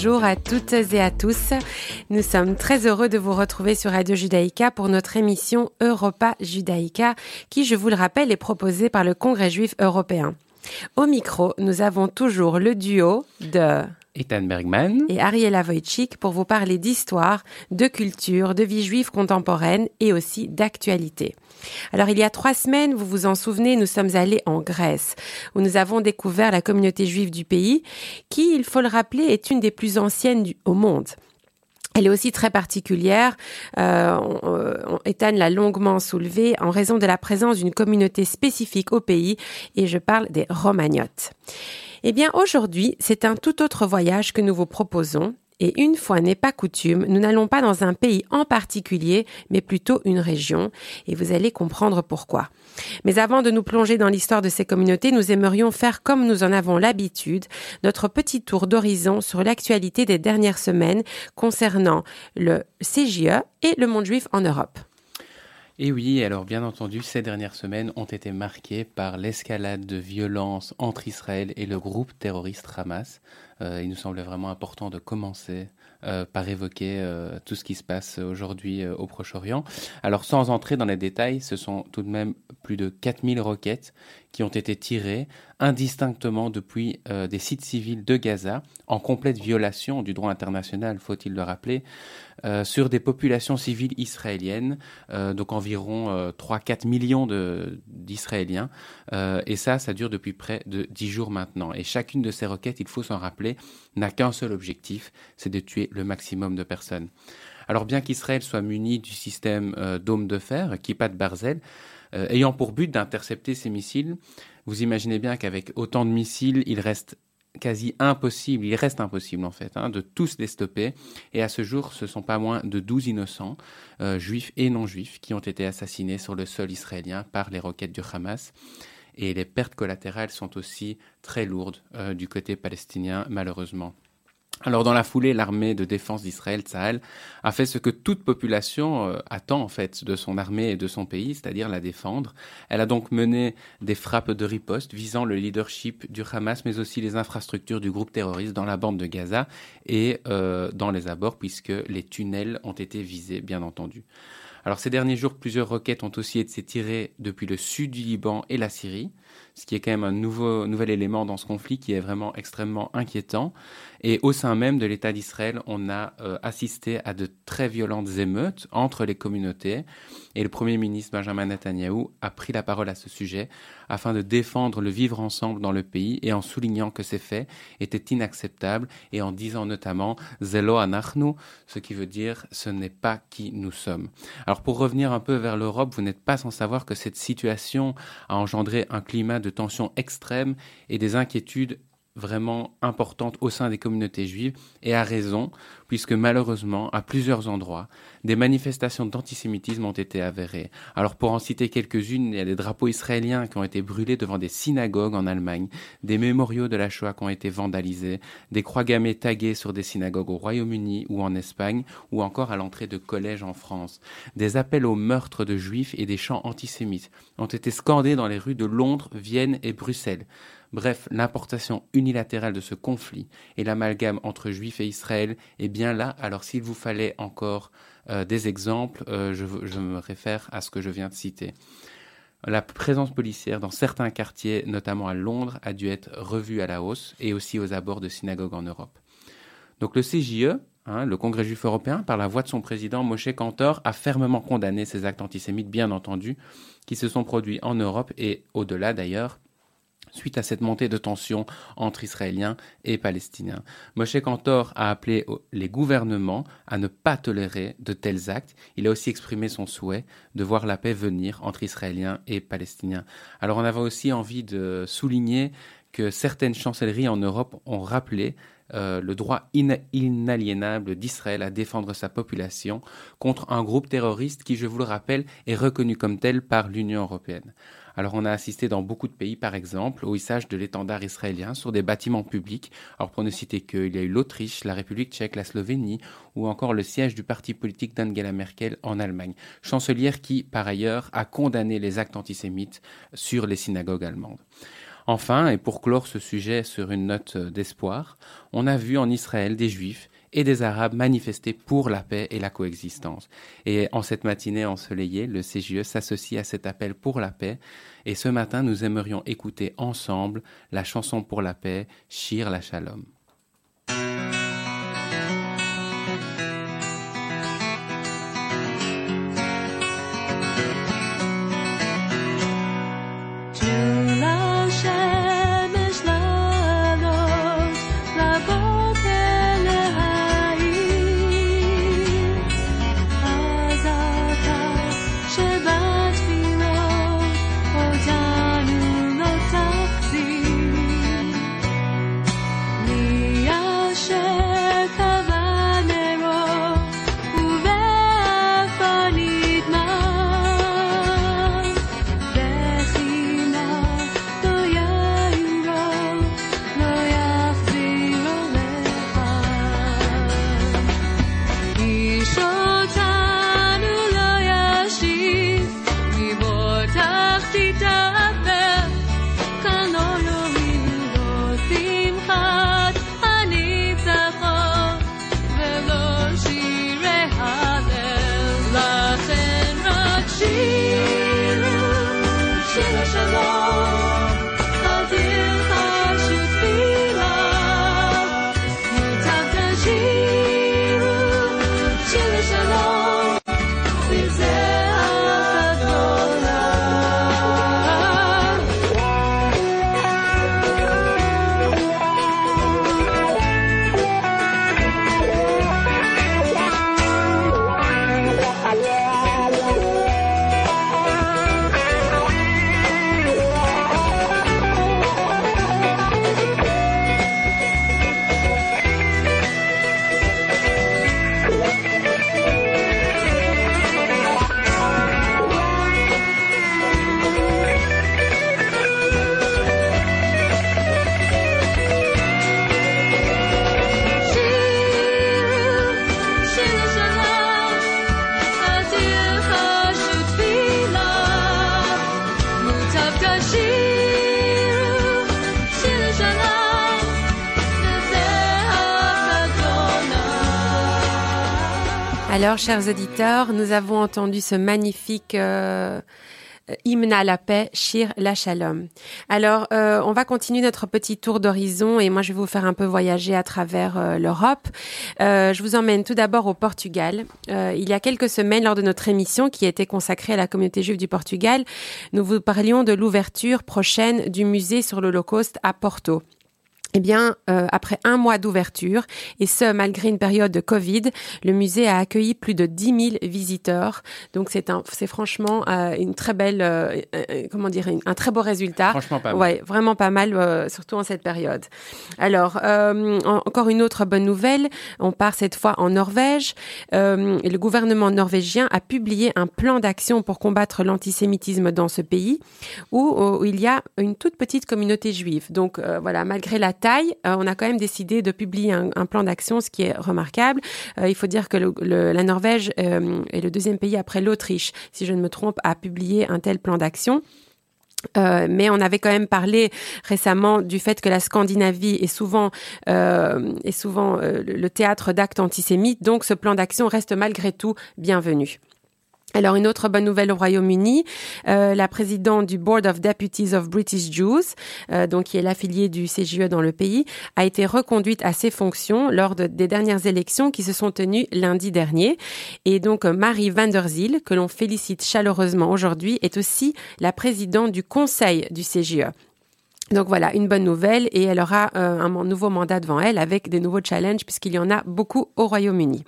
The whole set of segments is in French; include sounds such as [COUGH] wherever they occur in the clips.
bonjour à toutes et à tous. Nous sommes très heureux de vous retrouver sur Radio Judaïka pour notre émission Europa Judaïka qui, je vous le rappelle, est proposée par le Congrès juif européen. Au micro, nous avons toujours le duo de Bergman et Ariela Wojcik pour vous parler d'histoire, de culture, de vie juive contemporaine et aussi d'actualité. Alors il y a trois semaines, vous vous en souvenez, nous sommes allés en Grèce, où nous avons découvert la communauté juive du pays, qui, il faut le rappeler, est une des plus anciennes au monde. Elle est aussi très particulière. Euh, Ethan l'a longuement soulevé en raison de la présence d'une communauté spécifique au pays, et je parle des Romagnotes. Eh bien, aujourd'hui, c'est un tout autre voyage que nous vous proposons. Et une fois n'est pas coutume, nous n'allons pas dans un pays en particulier, mais plutôt une région, et vous allez comprendre pourquoi. Mais avant de nous plonger dans l'histoire de ces communautés, nous aimerions faire comme nous en avons l'habitude, notre petit tour d'horizon sur l'actualité des dernières semaines concernant le CJE et le monde juif en Europe. Et oui, alors bien entendu, ces dernières semaines ont été marquées par l'escalade de violence entre Israël et le groupe terroriste Hamas. Euh, il nous semblait vraiment important de commencer euh, par évoquer euh, tout ce qui se passe aujourd'hui au Proche-Orient. Alors sans entrer dans les détails, ce sont tout de même plus de 4000 roquettes qui ont été tirées indistinctement depuis des sites civils de Gaza, en complète violation du droit international, faut-il le rappeler, sur des populations civiles israéliennes, donc environ 3-4 millions d'Israéliens. et ça, ça dure depuis près de 10 jours maintenant. Et chacune de ces roquettes, il faut s'en rappeler, n'a qu'un seul objectif, c'est de tuer le maximum de personnes. Alors bien qu'Israël soit muni du système euh, dôme de fer, Kippat Barzel, euh, ayant pour but d'intercepter ces missiles, vous imaginez bien qu'avec autant de missiles, il reste quasi impossible, il reste impossible en fait, hein, de tous les stopper. Et à ce jour, ce sont pas moins de 12 innocents, euh, juifs et non juifs, qui ont été assassinés sur le sol israélien par les roquettes du Hamas et les pertes collatérales sont aussi très lourdes euh, du côté palestinien, malheureusement. Alors dans la foulée, l'armée de défense d'Israël, Tsahal, a fait ce que toute population euh, attend en fait de son armée et de son pays, c'est-à-dire la défendre. Elle a donc mené des frappes de riposte visant le leadership du Hamas, mais aussi les infrastructures du groupe terroriste dans la bande de Gaza et euh, dans les abords, puisque les tunnels ont été visés, bien entendu. Alors ces derniers jours, plusieurs roquettes ont aussi été tirées depuis le sud du Liban et la Syrie, ce qui est quand même un nouveau, nouvel élément dans ce conflit qui est vraiment extrêmement inquiétant. Et au sein même de l'État d'Israël, on a euh, assisté à de très violentes émeutes entre les communautés. Et le Premier ministre Benjamin Netanyahu a pris la parole à ce sujet afin de défendre le vivre ensemble dans le pays et en soulignant que ces faits étaient inacceptables et en disant notamment Zelo anachnu, ce qui veut dire ce n'est pas qui nous sommes. Alors pour revenir un peu vers l'Europe, vous n'êtes pas sans savoir que cette situation a engendré un climat de tension extrême et des inquiétudes vraiment importante au sein des communautés juives, et à raison, puisque malheureusement, à plusieurs endroits, des manifestations d'antisémitisme ont été avérées. Alors pour en citer quelques-unes, il y a des drapeaux israéliens qui ont été brûlés devant des synagogues en Allemagne, des mémoriaux de la Shoah qui ont été vandalisés, des croix gammées taguées sur des synagogues au Royaume-Uni ou en Espagne, ou encore à l'entrée de collèges en France. Des appels au meurtre de juifs et des chants antisémites ont été scandés dans les rues de Londres, Vienne et Bruxelles. Bref, l'importation unilatérale de ce conflit et l'amalgame entre juifs et Israël est bien là. Alors s'il vous fallait encore euh, des exemples, euh, je, je, me réfère à ce que je viens de citer. La présence policière dans certains quartiers, notamment à Londres, a dû être revue à la hausse et aussi aux abords de synagogues en Europe. Donc le CJE, hein, le Congrès juif européen, par la voix de son président Moshe Kantor, a fermement condamné ces actes antisémites, bien entendu, qui se sont produits en Europe et au-delà d'ailleurs suite à cette montée de tension entre Israéliens et Palestiniens. Moshe Kantor a appelé les gouvernements à ne pas tolérer de tels actes. Il a aussi exprimé son souhait de voir la paix venir entre Israéliens et Palestiniens. Alors on avait aussi envie de souligner que certaines chancelleries en Europe ont rappelé euh, le droit inaliénable d'Israël à défendre sa population contre un groupe terroriste qui, je vous le rappelle, est reconnu comme tel par l'Union européenne. Alors on a assisté dans beaucoup de pays, par exemple, au hissage de l'étendard israélien sur des bâtiments publics. Alors pour ne citer que, il y a eu l'Autriche, la République tchèque, la Slovénie, ou encore le siège du parti politique d'Angela Merkel en Allemagne. Chancelière qui, par ailleurs, a condamné les actes antisémites sur les synagogues allemandes. Enfin, et pour clore ce sujet sur une note d'espoir, on a vu en Israël des Juifs et des Arabes manifester pour la paix et la coexistence. Et en cette matinée ensoleillée, le CGE s'associe à cet appel pour la paix. Et ce matin, nous aimerions écouter ensemble la chanson pour la paix, Shir la Shalom. Alors, chers auditeurs, nous avons entendu ce magnifique euh, hymne à la paix, Shir la Shalom. Alors, euh, on va continuer notre petit tour d'horizon et moi, je vais vous faire un peu voyager à travers euh, l'Europe. je vous emmène tout d'abord au Portugal. il y a quelques semaines, lors de notre émission qui était consacrée à la communauté juive du Portugal, nous vous parlions de l'ouverture prochaine du musée sur l'Holocauste à Porto. Eh bien, euh, après un mois d'ouverture, et ce malgré une période de Covid, le musée a accueilli plus de 10 000 visiteurs. Donc c'est un, c'est franchement euh, une très belle, euh, comment dire, un très beau résultat. Franchement pas mal. Ouais, vraiment pas mal, surtout en cette période. Alors encore une autre bonne nouvelle. On part cette fois en Norvège. et le gouvernement norvégien a publié un plan d'action pour combattre l'antisémitisme dans ce pays, où, où, il y a une toute petite communauté juive. Donc voilà, malgré la taille, euh, on a quand même décidé de publier un, plan d'action, ce qui est remarquable. Euh, il faut dire que la Norvège euh, est le deuxième pays après l'Autriche, si je ne me trompe, à publier un tel plan d'action. mais on avait quand même parlé récemment du fait que la Scandinavie est souvent, est souvent le théâtre d'actes antisémites, donc ce plan d'action reste malgré tout bienvenu. Alors une autre bonne nouvelle au Royaume-Uni, euh, la présidente du Board of Deputies of British Jews, euh, donc qui est l'affiliée du CGE dans le pays, a été reconduite à ses fonctions lors des dernières élections qui se sont tenues lundi dernier. Et donc Marie van der Ziel, que l'on félicite chaleureusement aujourd'hui, est aussi la présidente du Conseil du CGE. Donc voilà, une bonne nouvelle et elle aura euh, un nouveau mandat devant elle avec des nouveaux challenges puisqu'il y en a beaucoup au Royaume-Uni.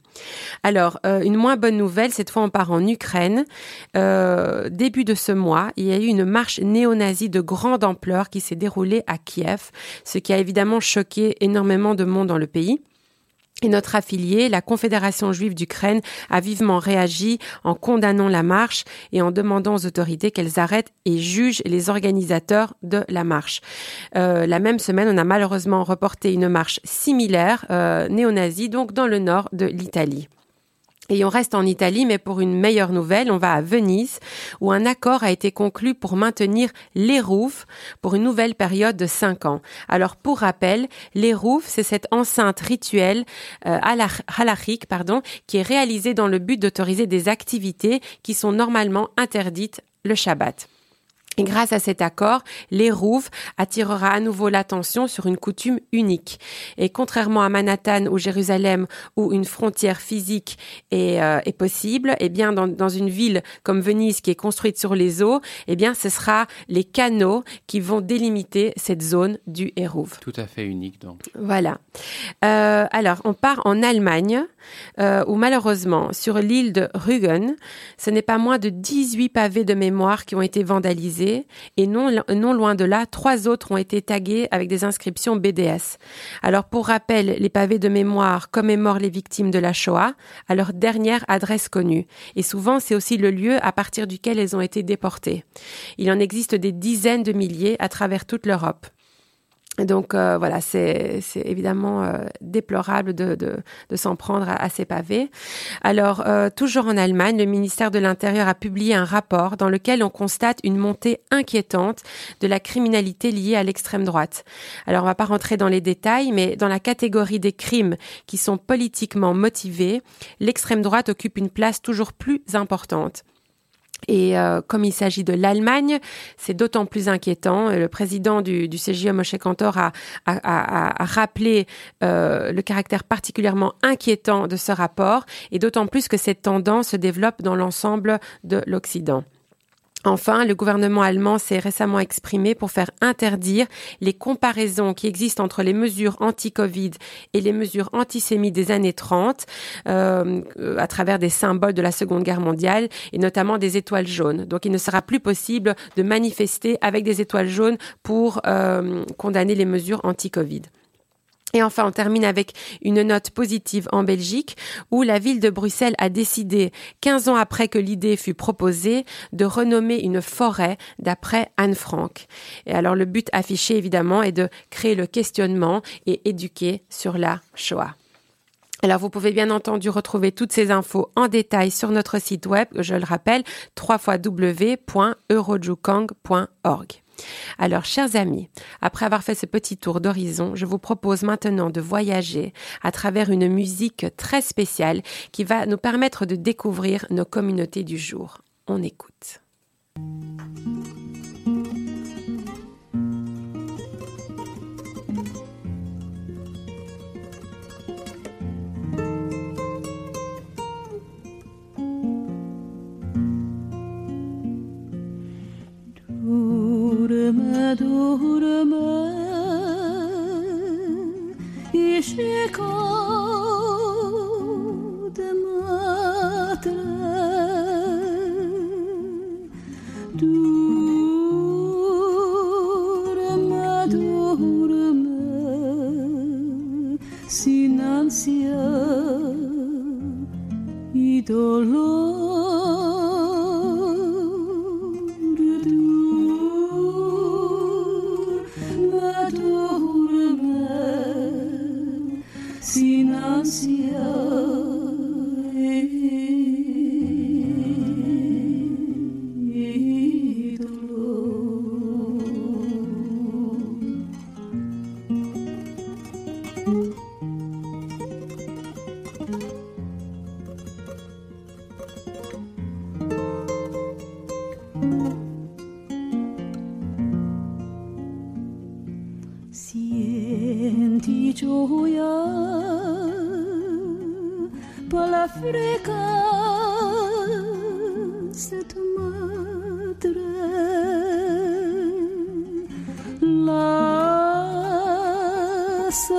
Alors, euh, une moins bonne nouvelle, cette fois on part en Ukraine. Euh, début de ce mois, il y a eu une marche néo-nazie de grande ampleur qui s'est déroulée à Kiev, ce qui a évidemment choqué énormément de monde dans le pays. Et notre affilié, la Confédération juive d'Ukraine, a vivement réagi en condamnant la marche et en demandant aux autorités qu'elles arrêtent et jugent les organisateurs de la marche. Euh, la même semaine, on a malheureusement reporté une marche similaire euh, néo-nazie, donc dans le nord de l'Italie. Et on reste en Italie, mais pour une meilleure nouvelle, on va à Venise, où un accord a été conclu pour maintenir les roufs pour une nouvelle période de cinq ans. Alors, pour rappel, les roufs, c'est cette enceinte rituelle euh, pardon, qui est réalisée dans le but d'autoriser des activités qui sont normalement interdites le Shabbat. Et grâce à cet accord, les Rouves attirera à nouveau l'attention sur une coutume unique. Et contrairement à Manhattan ou Jérusalem, où une frontière physique est, euh, est possible, eh bien dans, dans, une ville comme Venise qui est construite sur les eaux, eh bien ce sera les canaux qui vont délimiter cette zone du Hérouve. Tout à fait unique donc. Voilà. Euh, alors on part en Allemagne, euh, où malheureusement sur l'île de Rügen, ce n'est pas moins de 18 pavés de mémoire qui ont été vandalisés et non, non loin de là, trois autres ont été tagués avec des inscriptions BDS. Alors pour rappel, les pavés de mémoire commémorent les victimes de la Shoah à leur dernière adresse connue. Et souvent, c'est aussi le lieu à partir duquel elles ont été déportées. Il en existe des dizaines de milliers à travers toute l'Europe. Donc euh, voilà, c'est évidemment euh, déplorable de, s'en prendre à, ces pavés. Alors, euh, toujours en Allemagne, le ministère de l'Intérieur a publié un rapport dans lequel on constate une montée inquiétante de la criminalité liée à l'extrême droite. Alors, on va pas rentrer dans les détails, mais dans la catégorie des crimes qui sont politiquement motivés, l'extrême droite occupe une place toujours plus importante. Et euh, comme il s'agit de l'Allemagne, c'est d'autant plus inquiétant. Le président du, du CGE, Moshe Kantor, a, rappelé euh, le caractère particulièrement inquiétant de ce rapport, et d'autant plus que cette tendance se développe dans l'ensemble de l'Occident. Enfin, le gouvernement allemand s'est récemment exprimé pour faire interdire les comparaisons qui existent entre les mesures anti-Covid et les mesures antisémites des années 30 euh, à travers des symboles de la Seconde Guerre mondiale et notamment des étoiles jaunes. Donc il ne sera plus possible de manifester avec des étoiles jaunes pour euh, condamner les mesures anti-Covid. Et enfin, on termine avec une note positive en Belgique où la ville de Bruxelles a décidé, 15 ans après que l'idée fut proposée, de renommer une forêt d'après Anne Frank. Et alors le but affiché évidemment est de créer le questionnement et éduquer sur la Shoah. Alors vous pouvez bien entendu retrouver toutes ces infos en détail sur notre site web, je le rappelle, www.eurojukang.org. Alors, chers amis, après avoir fait ce petit tour d'horizon, je vous propose maintenant de voyager à travers une musique très spéciale qui va nous permettre de découvrir nos communautés du jour. On écoute. Durma durma işe kaldım hatıra Durma durma sinancia y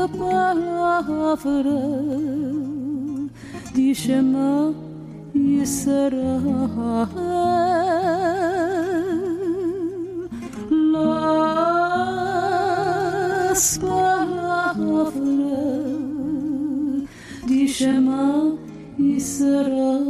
palavra de chamar e será las palavras de chamar e será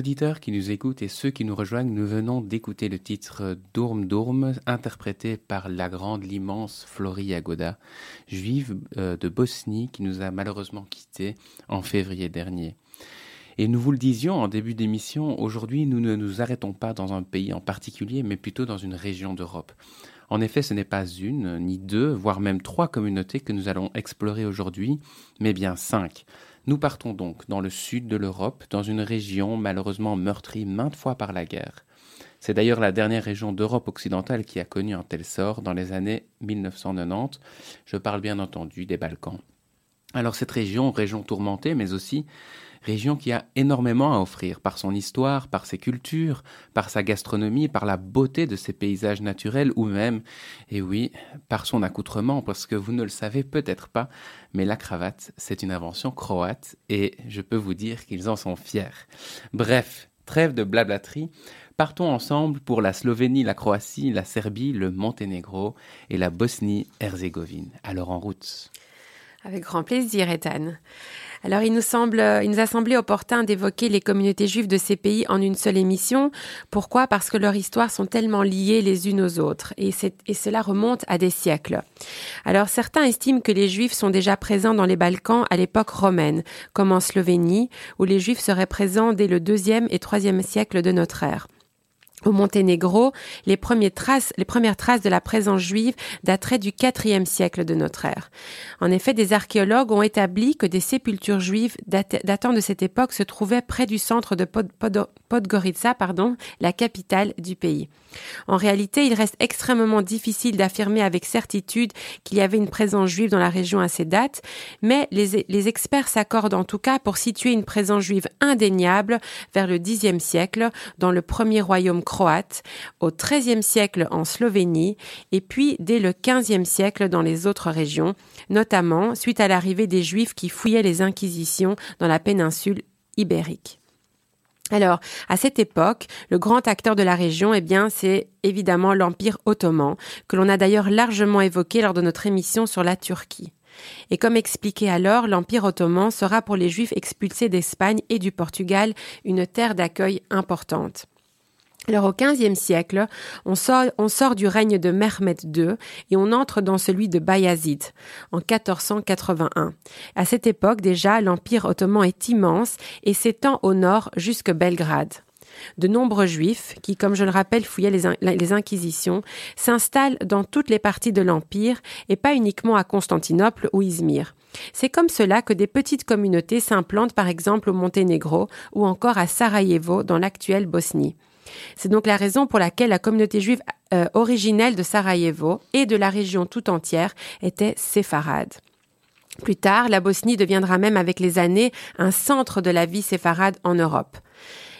auditeurs qui nous écoutent et ceux qui nous rejoignent, nous venons d'écouter le titre Dourm Dourm, interprété par la grande, l'immense Flori Yagoda, juive euh, de Bosnie qui nous a malheureusement quittés en février dernier. Et nous vous le disions en début d'émission, aujourd'hui nous ne nous arrêtons pas dans un pays en particulier, mais plutôt dans une région d'Europe. En effet, ce n'est pas une, ni deux, voire même trois communautés que nous allons explorer aujourd'hui, mais bien cinq. Nous partons donc dans le sud de l'Europe, dans une région malheureusement meurtrie maintes fois par la guerre. C'est d'ailleurs la dernière région d'Europe occidentale qui a connu un tel sort dans les années 1990. Je parle bien entendu des Balkans. Alors cette région, région tourmentée, mais aussi région qui a énormément à offrir par son histoire, par ses cultures, par sa gastronomie, par la beauté de ses paysages naturels ou même, et oui, par son accoutrement, parce que vous ne le savez peut-être pas, mais la cravate, c'est une invention croate et je peux vous dire qu'ils en sont fiers. Bref, trêve de blablaterie, partons ensemble pour la Slovénie, la Croatie, la Serbie, le Monténégro et la Bosnie-Herzégovine. Alors en route. Avec grand plaisir, Ethan. Alors, il nous semble, il nous a semblé opportun d'évoquer les communautés juives de ces pays en une seule émission. Pourquoi? Parce que leurs histoires sont tellement liées les unes aux autres, et, et cela remonte à des siècles. Alors, certains estiment que les juifs sont déjà présents dans les Balkans à l'époque romaine, comme en Slovénie, où les juifs seraient présents dès le deuxième et troisième siècle de notre ère. Au Monténégro, les, premières traces, de la présence juive dateraient du IVe siècle de notre ère. En effet, des archéologues ont établi que des sépultures juives datant de cette époque se trouvaient près du centre de Podgorica, la capitale du pays. En réalité, il reste extrêmement difficile d'affirmer avec certitude qu'il y avait une présence juive dans la région à ces dates, mais les, experts s'accordent en tout cas pour situer une présence juive indéniable vers le Xe siècle dans le premier royaume croate, au XIIIe siècle en Slovénie et puis dès le XVe siècle dans les autres régions, notamment suite à l'arrivée des Juifs qui fouillaient les Inquisitions dans la péninsule ibérique. Alors, à cette époque, le grand acteur de la région, eh bien, c'est évidemment l'Empire ottoman, que l'on a d'ailleurs largement évoqué lors de notre émission sur la Turquie. Et comme expliqué alors, l'Empire ottoman sera pour les Juifs expulsés d'Espagne et du Portugal une terre d'accueil importante. Alors au XVe siècle, on sort, du règne de Mehmed II et on entre dans celui de Bayazid en 1481. À cette époque déjà, l'Empire ottoman est immense et s'étend au nord jusque Belgrade. De nombreux juifs, qui, comme je le rappelle, fouillaient les inquisitions, s'installent dans toutes les parties de l'Empire et pas uniquement à Constantinople ou Izmir. C'est comme cela que des petites communautés s'implantent par exemple au Monténégro ou encore à Sarajevo dans l'actuelle Bosnie. C'est donc la raison pour laquelle la communauté juive euh, originelle de Sarajevo et de la région tout entière était séfarade. Plus tard, la Bosnie deviendra même avec les années un centre de la vie séfarade en Europe.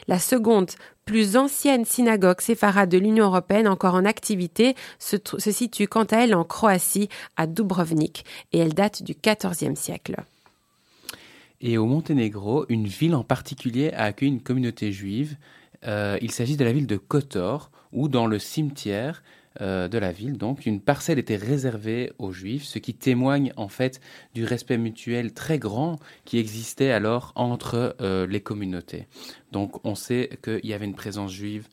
La seconde, plus ancienne synagogue séfarade de l'Union européenne encore en activité se, se situe quant à elle en Croatie, à Dubrovnik, et elle date du XIVe siècle. Et au Monténégro, une ville en particulier a accueilli une communauté juive euh, il s'agit de la ville de Kotor, où dans le cimetière euh, de la ville, donc, une parcelle était réservée aux Juifs, ce qui témoigne en fait du respect mutuel très grand qui existait alors entre euh, les communautés. Donc, on sait qu'il y avait une présence juive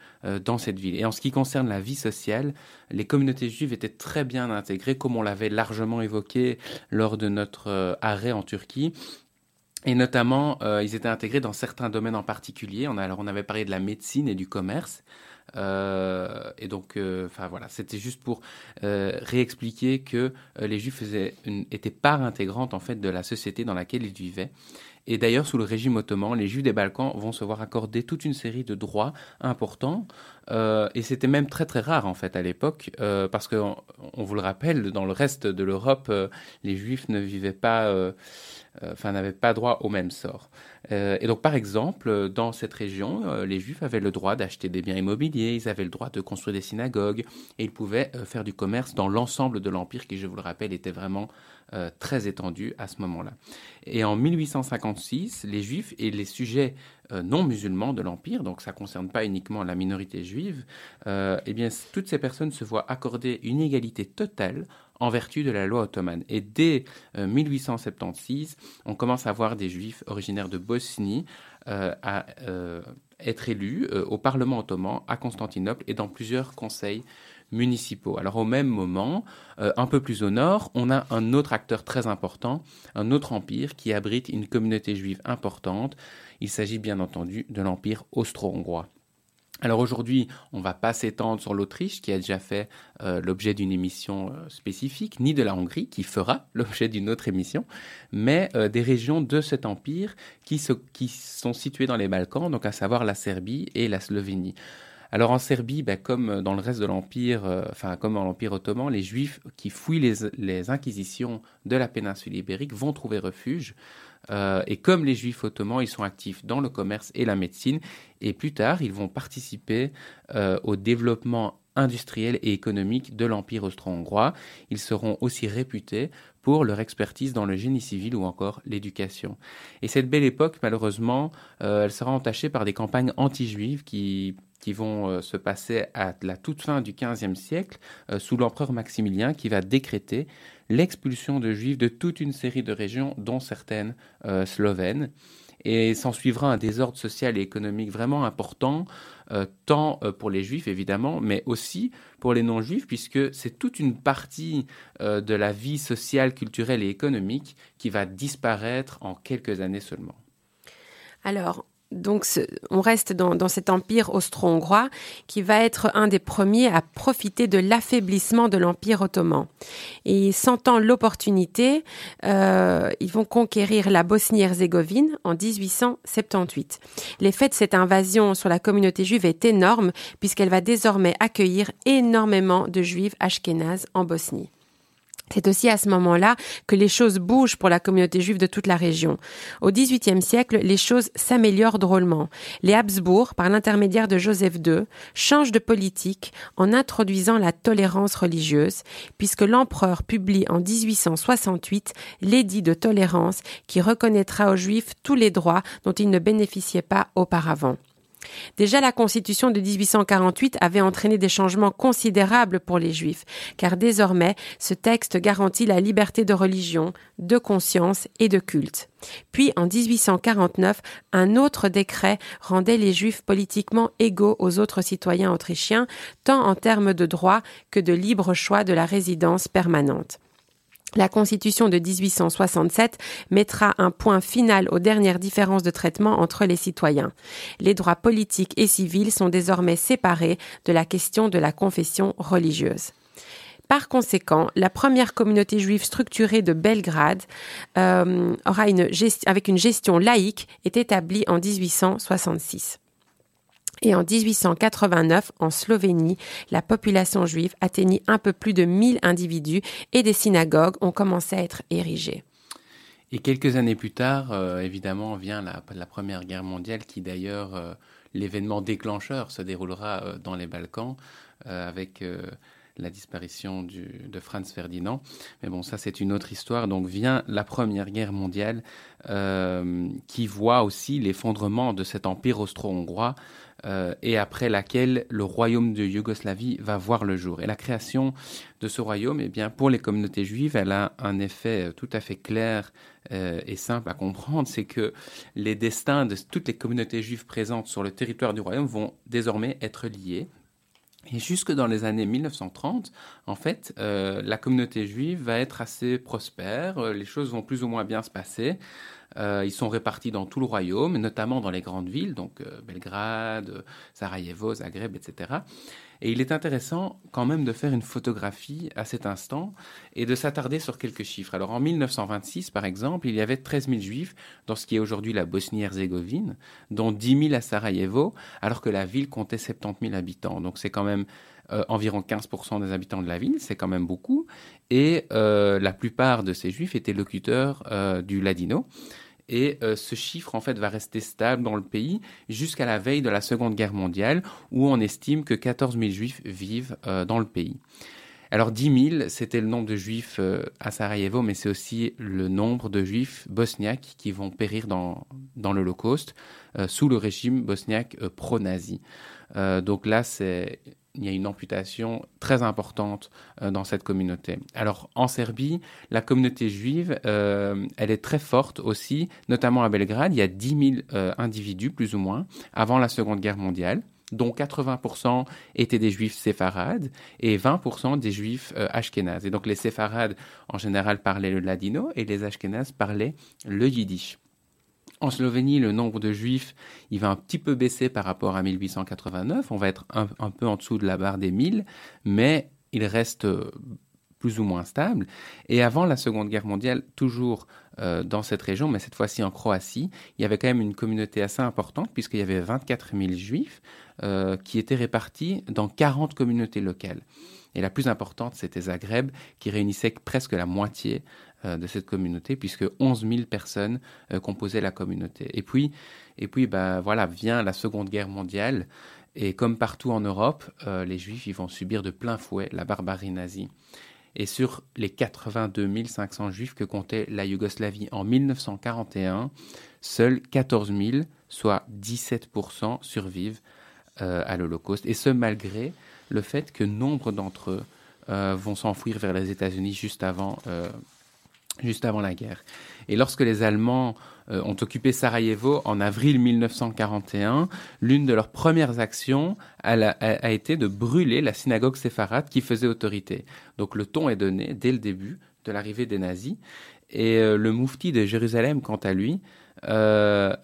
dans cette ville. Et en ce qui concerne la vie sociale, les communautés juives étaient très bien intégrées, comme on l'avait largement évoqué lors de notre arrêt en Turquie. Et notamment, euh, ils étaient intégrés dans certains domaines en particulier. On, alors, on avait parlé de la médecine et du commerce. Euh, et donc, euh, enfin voilà, c'était juste pour réexpliquer que les Juifs faisaient une, étaient part intégrante en fait de la société dans laquelle ils vivaient. Et d'ailleurs, sous le régime ottoman, les Juifs des Balkans vont se voir accorder toute une série de droits importants. Euh, et c'était même très très rare en fait à l'époque, euh, parce qu'on on vous le rappelle, dans le reste de l'Europe, euh, les Juifs ne vivaient pas, enfin n'avaient pas droit au même sort. et donc par exemple, dans cette région, les Juifs avaient le droit d'acheter des biens immobiliers, ils avaient le droit de construire des synagogues, et ils pouvaient faire du commerce dans l'ensemble de l'empire, qui je vous le rappelle était vraiment euh, très étendue à ce moment-là. Et en 1856, les Juifs et les sujets euh, non musulmans de l'Empire, donc ça ne concerne pas uniquement la minorité juive, euh, eh bien, toutes ces personnes se voient accorder une égalité totale en vertu de la loi ottomane. Et dès 1876, on commence à voir des Juifs originaires de Bosnie à être élus au Parlement ottoman à Constantinople et dans plusieurs conseils municipaux. Alors au même moment, euh, un peu plus au nord, on a un autre acteur très important, un autre empire qui abrite une communauté juive importante. Il s'agit bien entendu de l'empire austro-hongrois. Alors aujourd'hui, on ne va pas s'étendre sur l'Autriche qui a déjà fait euh, l'objet d'une émission euh, spécifique, ni de la Hongrie qui fera [LAUGHS] l'objet d'une autre émission, mais des régions de cet empire qui, sont situées dans les Balkans, donc à savoir la Serbie et la Slovénie. Alors en Serbie, ben, comme dans le reste de l'Empire, euh, enfin comme dans l'Empire ottoman, les Juifs qui fouillent les, inquisitions de la péninsule ibérique vont trouver refuge. Euh, et comme les Juifs ottomans, ils sont actifs dans le commerce et la médecine. Et plus tard, ils vont participer euh, au développement industriel et économique de l'Empire austro-hongrois. Ils seront aussi réputés pour leur expertise dans le génie civil ou encore l'éducation. Et cette belle époque, malheureusement, elle sera entachée par des campagnes anti-juives qui vont euh, se passer à la toute fin du XVe siècle euh, sous l'empereur Maximilien qui va décréter l'expulsion de juifs de toute une série de régions, dont certaines euh, slovènes. Et s'en suivra un désordre social et économique vraiment important, tant pour les juifs évidemment, mais aussi pour les non-juifs, puisque c'est toute une partie de la vie sociale, culturelle et économique qui va disparaître en quelques années seulement. Alors, donc, on reste dans, cet empire austro-hongrois qui va être un des premiers à profiter de l'affaiblissement de l'empire ottoman. Et sentant l'opportunité, euh, ils vont conquérir la Bosnie-Herzégovine en 1878. L'effet de cette invasion sur la communauté juive est énorme puisqu'elle va désormais accueillir énormément de juifs ashkénazes en Bosnie. C'est aussi à ce moment-là que les choses bougent pour la communauté juive de toute la région. Au XVIIIe siècle, les choses s'améliorent drôlement. Les Habsbourg, par l'intermédiaire de Joseph II, changent de politique en introduisant la tolérance religieuse, puisque l'empereur publie en 1868 l'édit de tolérance qui reconnaîtra aux juifs tous les droits dont ils ne bénéficiaient pas auparavant. Déjà, la Constitution de 1848 avait entraîné des changements considérables pour les Juifs, car désormais, ce texte garantit la liberté de religion, de conscience et de culte. Puis, en 1849, un autre décret rendait les Juifs politiquement égaux aux autres citoyens autrichiens, tant en termes de droit que de libre choix de la résidence permanente. La Constitution de 1867 mettra un point final aux dernières différences de traitement entre les citoyens. Les droits politiques et civils sont désormais séparés de la question de la confession religieuse. Par conséquent, la première communauté juive structurée de Belgrade euh, aura une avec une gestion laïque est établie en 1866. Et en 1889, en Slovénie, la population juive atteignit un peu plus de 1000 individus et des synagogues ont commencé à être érigées. Et quelques années plus tard, euh, évidemment, vient la, Première Guerre mondiale, qui d'ailleurs, euh, l'événement déclencheur se déroulera euh, dans les Balkans, avec la disparition de Franz Ferdinand. Mais bon, ça c'est une autre histoire. Donc vient la Première Guerre mondiale, qui voit aussi l'effondrement de cet empire austro-hongrois euh, et après laquelle le royaume de Yougoslavie va voir le jour. Et la création de ce royaume, eh bien, pour les communautés juives, elle a un effet euh, tout à fait clair euh, et simple à comprendre, c'est que les destins de toutes les communautés juives présentes sur le territoire du royaume vont désormais être liés. Et jusque dans les années 1930, en fait, la communauté juive va être assez prospère, les choses vont plus ou moins bien se passer. Euh, ils sont répartis dans tout le royaume, notamment dans les grandes villes, donc euh, Belgrade, Sarajevo, Zagreb, etc. Et il est intéressant quand même de faire une photographie à cet instant et de s'attarder sur quelques chiffres. Alors en 1926, par exemple, il y avait 13 000 juifs dans ce qui est aujourd'hui la Bosnie-Herzégovine, dont 10 000 à Sarajevo, alors que la ville comptait 70 000 habitants. Donc c'est quand même euh, environ 15% des habitants de la ville, c'est quand même beaucoup. Et euh, la plupart de ces juifs étaient locuteurs euh, du ladino. Et ce chiffre, en fait, va rester stable dans le pays jusqu'à la veille de la Seconde Guerre mondiale, où on estime que 14 000 juifs vivent dans le pays. Alors 10 000, c'était le nombre de juifs à Sarajevo, mais c'est aussi le nombre de juifs bosniaques qui vont périr dans, dans l'Holocauste sous le régime bosniaque pro-nazi. donc là, c'est il y a une amputation très importante euh, dans cette communauté. Alors en Serbie, la communauté juive, euh, elle est très forte aussi, notamment à Belgrade. Il y a 10 000 euh, individus, plus ou moins, avant la Seconde Guerre mondiale dont 80% étaient des juifs séfarades et 20% des juifs ashkénazes. Et donc les séfarades, en général, parlaient le ladino et les ashkénazes parlaient le yiddish. En Slovénie, le nombre de juifs, il va un petit peu baisser par rapport à 1889. On va être un, peu en dessous de la barre des 1000, mais il reste euh, plus ou moins stable. Et avant la Seconde Guerre mondiale, toujours euh, dans cette région, mais cette fois-ci en Croatie, il y avait quand même une communauté assez importante, puisqu'il y avait 24 000 juifs euh, qui étaient répartis dans 40 communautés locales. Et la plus importante, c'était Zagreb, qui réunissait presque la moitié euh, de cette communauté, puisque 11 000 personnes euh, composaient la communauté. Et puis, et puis bah, voilà, vient la Seconde Guerre mondiale, et comme partout en Europe, euh, les Juifs ils vont subir de plein fouet la barbarie nazie. Et sur les 82 500 Juifs que comptait la Yougoslavie en 1941, seuls 14 000, soit 17%, survivent à l'Holocauste. Et ce, malgré le fait que nombre d'entre eux vont s'enfuir vers les États-Unis juste avant juste avant la guerre. Et lorsque les Allemands euh, ont occupé Sarajevo en avril 1941, l'une de leurs premières actions a, été de brûler la synagogue séfarade qui faisait autorité. Donc le ton est donné dès le début de l'arrivée des nazis. Et euh, le moufti de Jérusalem, quant à lui, euh,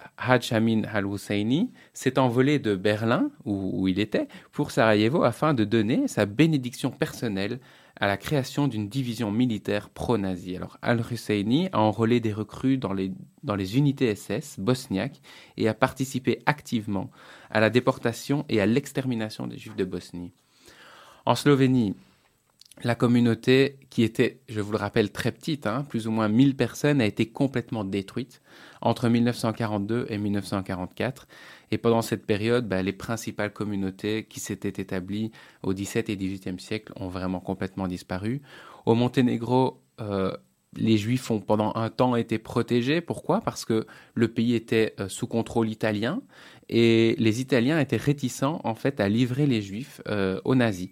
Amin al-Husseini, s'est envolé de Berlin, où, il était, pour Sarajevo afin de donner sa bénédiction personnelle à la création d'une division militaire pro-nazie. Alors Al-Husseini a enrôlé des recrues dans les, dans unités SS bosniaques et a participé activement à la déportation et à l'extermination des Juifs de Bosnie. En Slovénie, la communauté, qui était, je vous le rappelle, très petite, hein, plus ou moins 1000 personnes, a été complètement détruite entre 1942 et 1944. Et pendant cette période, bah, les principales communautés qui s'étaient établies au XVIIe et XVIIIe siècle ont vraiment complètement disparu. Au Monténégro, euh, les Juifs ont pendant un temps été protégés. Pourquoi? Parce que le pays était euh, sous contrôle italien et les Italiens étaient réticents en fait à livrer les Juifs euh, aux nazis.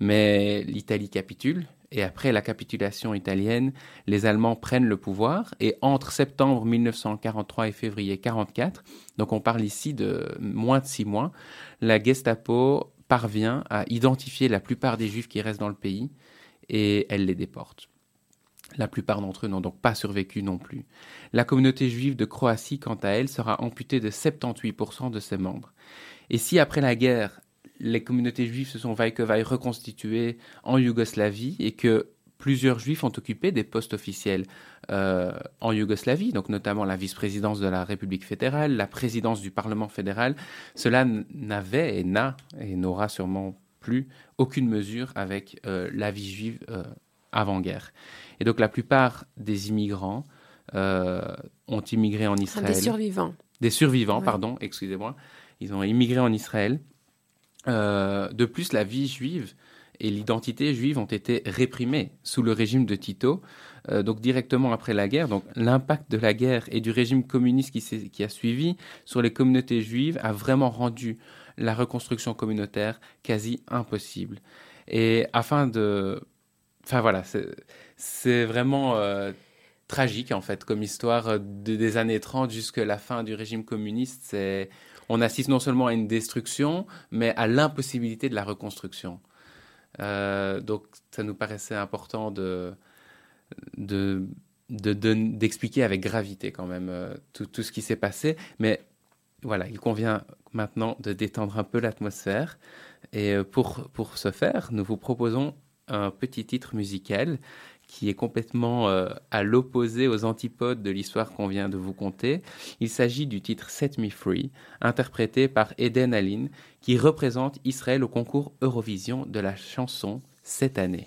Mais l'Italie capitule et après la capitulation italienne, les Allemands prennent le pouvoir et entre septembre 1943 et février 1944, donc on parle ici de moins de six mois, la Gestapo parvient à identifier la plupart des Juifs qui restent dans le pays et elle les déporte. La plupart d'entre eux n'ont donc pas survécu non plus. La communauté juive de Croatie, quant à elle, sera amputée de 78% de ses membres. Et si après la guerre, les communautés juives se sont vaille que vaille reconstituées en Yougoslavie et que plusieurs juifs ont occupé des postes officiels euh, en Yougoslavie, donc notamment la vice-présidence de la République fédérale, la présidence du Parlement fédéral. Cela n'avait et n'a et n'aura sûrement plus aucune mesure avec euh, la vie juive euh, avant-guerre. Et donc la plupart des immigrants ont immigré en Israël. Des survivants. Des survivants, pardon, excusez-moi. Ils ont immigré en Israël euh, de plus, la vie juive et l'identité juive ont été réprimées sous le régime de Tito, euh, donc directement après la guerre. Donc l'impact de la guerre et du régime communiste qui, a suivi sur les communautés juives a vraiment rendu la reconstruction communautaire quasi impossible. Et afin de... Enfin voilà, c'est vraiment euh, tragique en fait comme histoire des années 30 jusqu'à la fin du régime communiste. C'est on assiste non seulement à une destruction, mais à l'impossibilité de la reconstruction. Euh, donc ça nous paraissait important de, de d'expliquer avec gravité quand même tout, tout, ce qui s'est passé. Mais voilà, il convient maintenant de détendre un peu l'atmosphère. Et pour, pour ce faire, nous vous proposons un petit titre musical qui est complètement euh, à l'opposé, aux antipodes de l'histoire qu'on vient de vous conter. Il s'agit du titre Set Me Free, interprété par Eden Alin, qui représente Israël au concours Eurovision de la chanson cette année.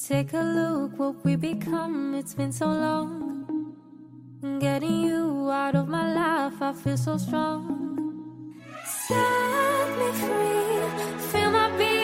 Take a look what we become. It's been so long. Getting you out of my life, I feel so strong. Set me free. Feel my beating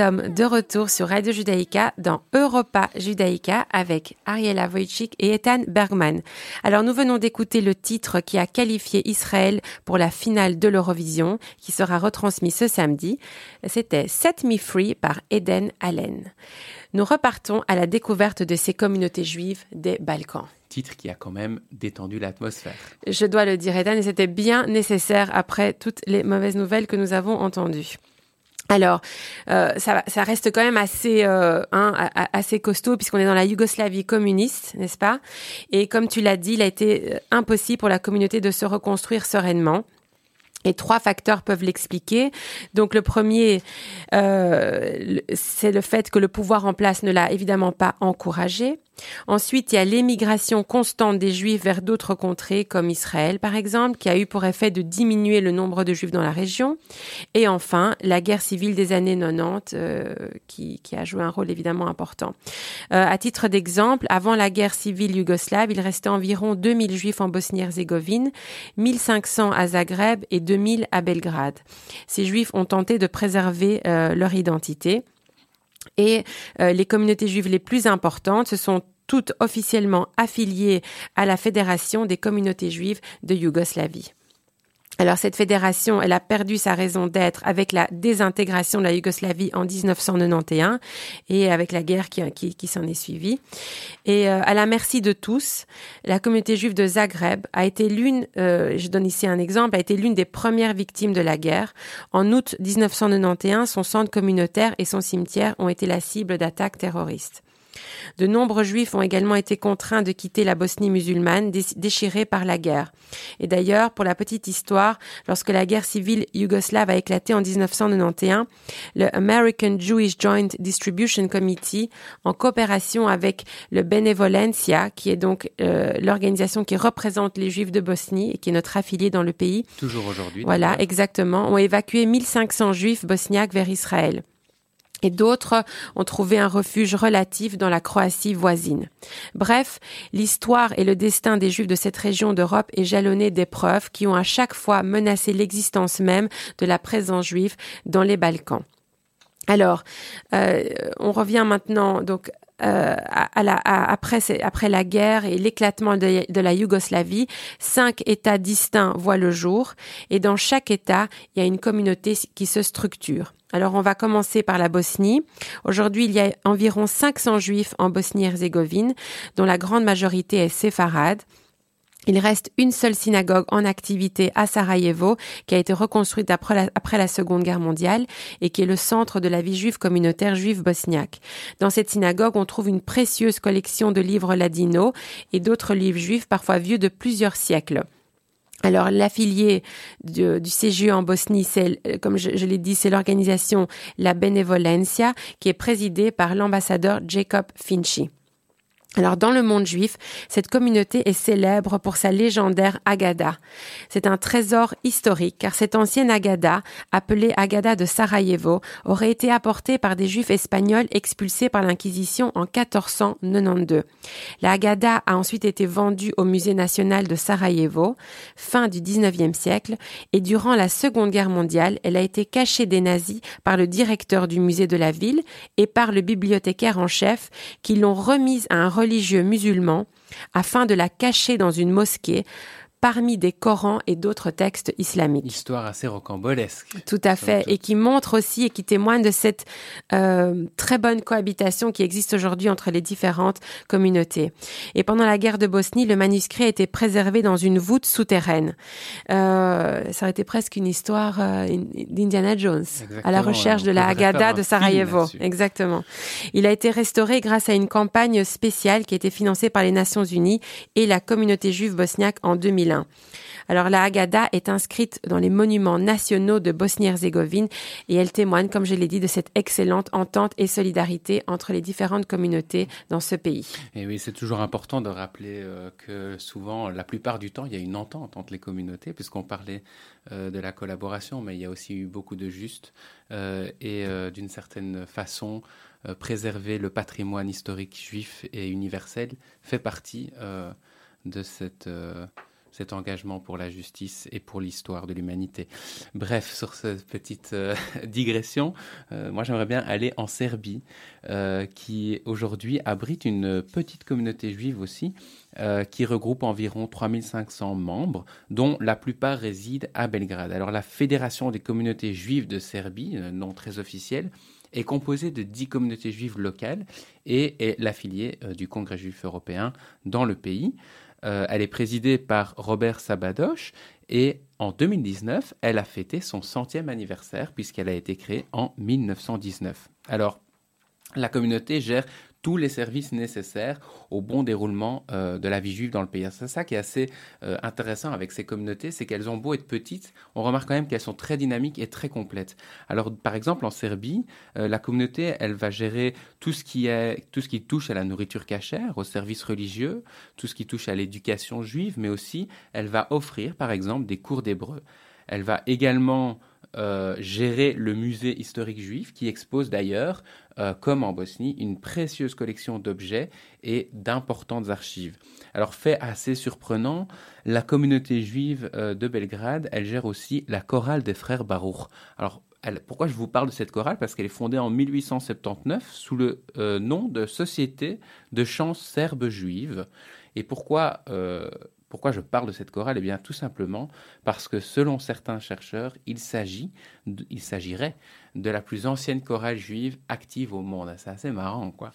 sommes de retour sur Radio Judaïka dans Europa Judaïka avec Ariela Wojcik et Ethan Bergman. Alors nous venons d'écouter le titre qui a qualifié Israël pour la finale de l'Eurovision qui sera retransmis ce samedi. C'était Set Me Free par Eden Allen. Nous repartons à la découverte de ces communautés juives des Balkans Titre qui a quand même détendu l'atmosphère. je dois le dire, Ethan, et c'était bien nécessaire après toutes les mauvaises nouvelles que nous avons entendues. Alors, euh, ça, ça reste quand même assez, euh, hein, assez costaud puisqu'on est dans la Yougoslavie communiste, n'est-ce pas? Et comme tu l'as dit, il a été euh, impossible pour la communauté de se reconstruire sereinement. Et trois facteurs peuvent l'expliquer. Donc le premier, euh, c'est le fait que le pouvoir en place ne l'a évidemment pas encouragé. Ensuite, il y a l'émigration constante des Juifs vers d'autres contrées, comme Israël par exemple, qui a eu pour effet de diminuer le nombre de Juifs dans la région. Et enfin, la guerre civile des années 90, euh, qui, qui a joué un rôle évidemment important. Euh, à titre d'exemple, avant la guerre civile yougoslave, il restait environ 2000 Juifs en Bosnie-Herzégovine, 1500 à Zagreb et 2000 à Belgrade. Ces Juifs ont tenté de préserver euh, leur identité. Et euh, les communautés juives les plus importantes, ce sont toutes officiellement affiliées à la Fédération des communautés juives de Yougoslavie. Alors cette fédération, elle a perdu sa raison d'être avec la désintégration de la Yougoslavie en 1991 et avec la guerre qui, s'en est suivie. Et euh, à la merci de tous, la communauté juive de Zagreb a été l'une, euh, je donne ici un exemple, a été l'une des premières victimes de la guerre. En août 1991, son centre communautaire et son cimetière ont été la cible d'attaques terroristes. De nombreux juifs ont également été contraints de quitter la Bosnie musulmane déchirée par la guerre. Et d'ailleurs, pour la petite histoire, lorsque la guerre civile yougoslave a éclaté en 1991, le American Jewish Joint Distribution Committee, en coopération avec le Benevolencia, qui est donc euh, l'organisation qui représente les juifs de Bosnie et qui est notre affilié dans le pays. Toujours aujourd'hui. Voilà, exactement, ont évacué 1500 juifs bosniaques vers Israël et d'autres ont trouvé un refuge relatif dans la Croatie voisine. Bref, l'histoire et le destin des Juifs de cette région d'Europe est jalonné d'épreuves qui ont à chaque fois menacé l'existence même de la présence juive dans les Balkans. Alors, euh, on revient maintenant donc euh, après, la guerre et l'éclatement de, la Yougoslavie, cinq États distincts voient le jour et dans chaque État, il y a une communauté qui se structure. Alors on va commencer par la Bosnie. Aujourd'hui, il y a environ 500 juifs en Bosnie-Herzégovine, dont la grande majorité est séfarade. Il reste une seule synagogue en activité à Sarajevo, qui a été reconstruite après la, Seconde Guerre mondiale et qui est le centre de la vie juive communautaire juive bosniaque. Dans cette synagogue, on trouve une précieuse collection de livres ladinos et d'autres livres juifs, parfois vieux de plusieurs siècles. Alors l'affilié du, du, CGE en Bosnie, c'est, comme je, je l'ai dit, c'est l'organisation La Benevolencia, qui est présidée par l'ambassadeur Jacob Finchi. Alors dans le monde juif, cette communauté est célèbre pour sa légendaire Agada. C'est un trésor historique car cette ancienne Agada, appelée Agada de Sarajevo, aurait été apportée par des juifs espagnols expulsés par l'Inquisition en 1492. La Agada a ensuite été vendue au musée national de Sarajevo, fin du 19e siècle, et durant la Seconde Guerre mondiale, elle a été cachée des nazis par le directeur du musée de la ville et par le bibliothécaire en chef qui l'ont remise à un religieux musulmans afin de la cacher dans une mosquée parmi des Corans et d'autres textes islamiques. Histoire assez rocambolesque. Tout à fait, et qui montre aussi et qui témoigne de cette euh, très bonne cohabitation qui existe aujourd'hui entre les différentes communautés. Et pendant la guerre de Bosnie, le manuscrit a été préservé dans une voûte souterraine. Euh, ça aurait été presque une histoire euh, d'Indiana Jones, à la recherche de la Haggadah de Sarajevo. Exactement. Il a été restauré grâce à une campagne spéciale qui a été financée par les Nations Unies et la communauté juive bosniaque en 2000 alors la Haggadah est inscrite dans les monuments nationaux de Bosnie-Herzégovine et elle témoigne, comme je l'ai dit, de cette excellente entente et solidarité entre les différentes communautés dans ce pays. Et oui, c'est toujours important de rappeler euh, que souvent, la plupart du temps, il y a une entente entre les communautés, puisqu'on parlait euh, de la collaboration, mais il y a aussi eu beaucoup de juste euh, et d'une certaine façon, préserver le patrimoine historique juif et universel fait partie de cette cet engagement pour la justice et pour l'histoire de l'humanité. Bref, sur cette petite euh, [LAUGHS] digression, euh, moi j'aimerais bien aller en Serbie, euh, qui aujourd'hui abrite une petite communauté juive aussi, qui regroupe environ 3500 membres, dont la plupart résident à Belgrade. Alors la Fédération des communautés juives de Serbie, nom très officiel, est composée de 10 communautés juives locales et est l'affiliée du Congrès juif européen dans le pays. Euh, elle est présidée par Robert Sabadoche et en 2019, elle a fêté son centième anniversaire puisqu'elle a été créée en 1919. Alors, la communauté gère tous les services nécessaires au bon déroulement euh, de la vie juive dans le pays. C'est ça qui est assez euh, intéressant avec ces communautés, c'est qu'elles ont beau être petites, on remarque quand même qu'elles sont très dynamiques et très complètes. Alors par exemple en Serbie, euh, la communauté, elle va gérer tout ce qui est tout ce qui touche à la nourriture cachère, aux services religieux, tout ce qui touche à l'éducation juive, mais aussi elle va offrir par exemple des cours d'hébreu. Elle va également euh, gérer le musée historique juif qui expose d'ailleurs, euh, comme en Bosnie, une précieuse collection d'objets et d'importantes archives. Alors fait assez surprenant, la communauté juive euh, de Belgrade, elle gère aussi la chorale des frères Baruch. Alors pourquoi je vous parle de cette chorale? Parce qu'elle est fondée en 1879 sous le nom de Société de chants serbes juives. Et pourquoi Pourquoi je parle de cette chorale Eh bien, tout simplement parce que selon certains chercheurs, il s'agit, il s'agirait de la plus ancienne chorale juive active au monde. C'est assez marrant, quoi.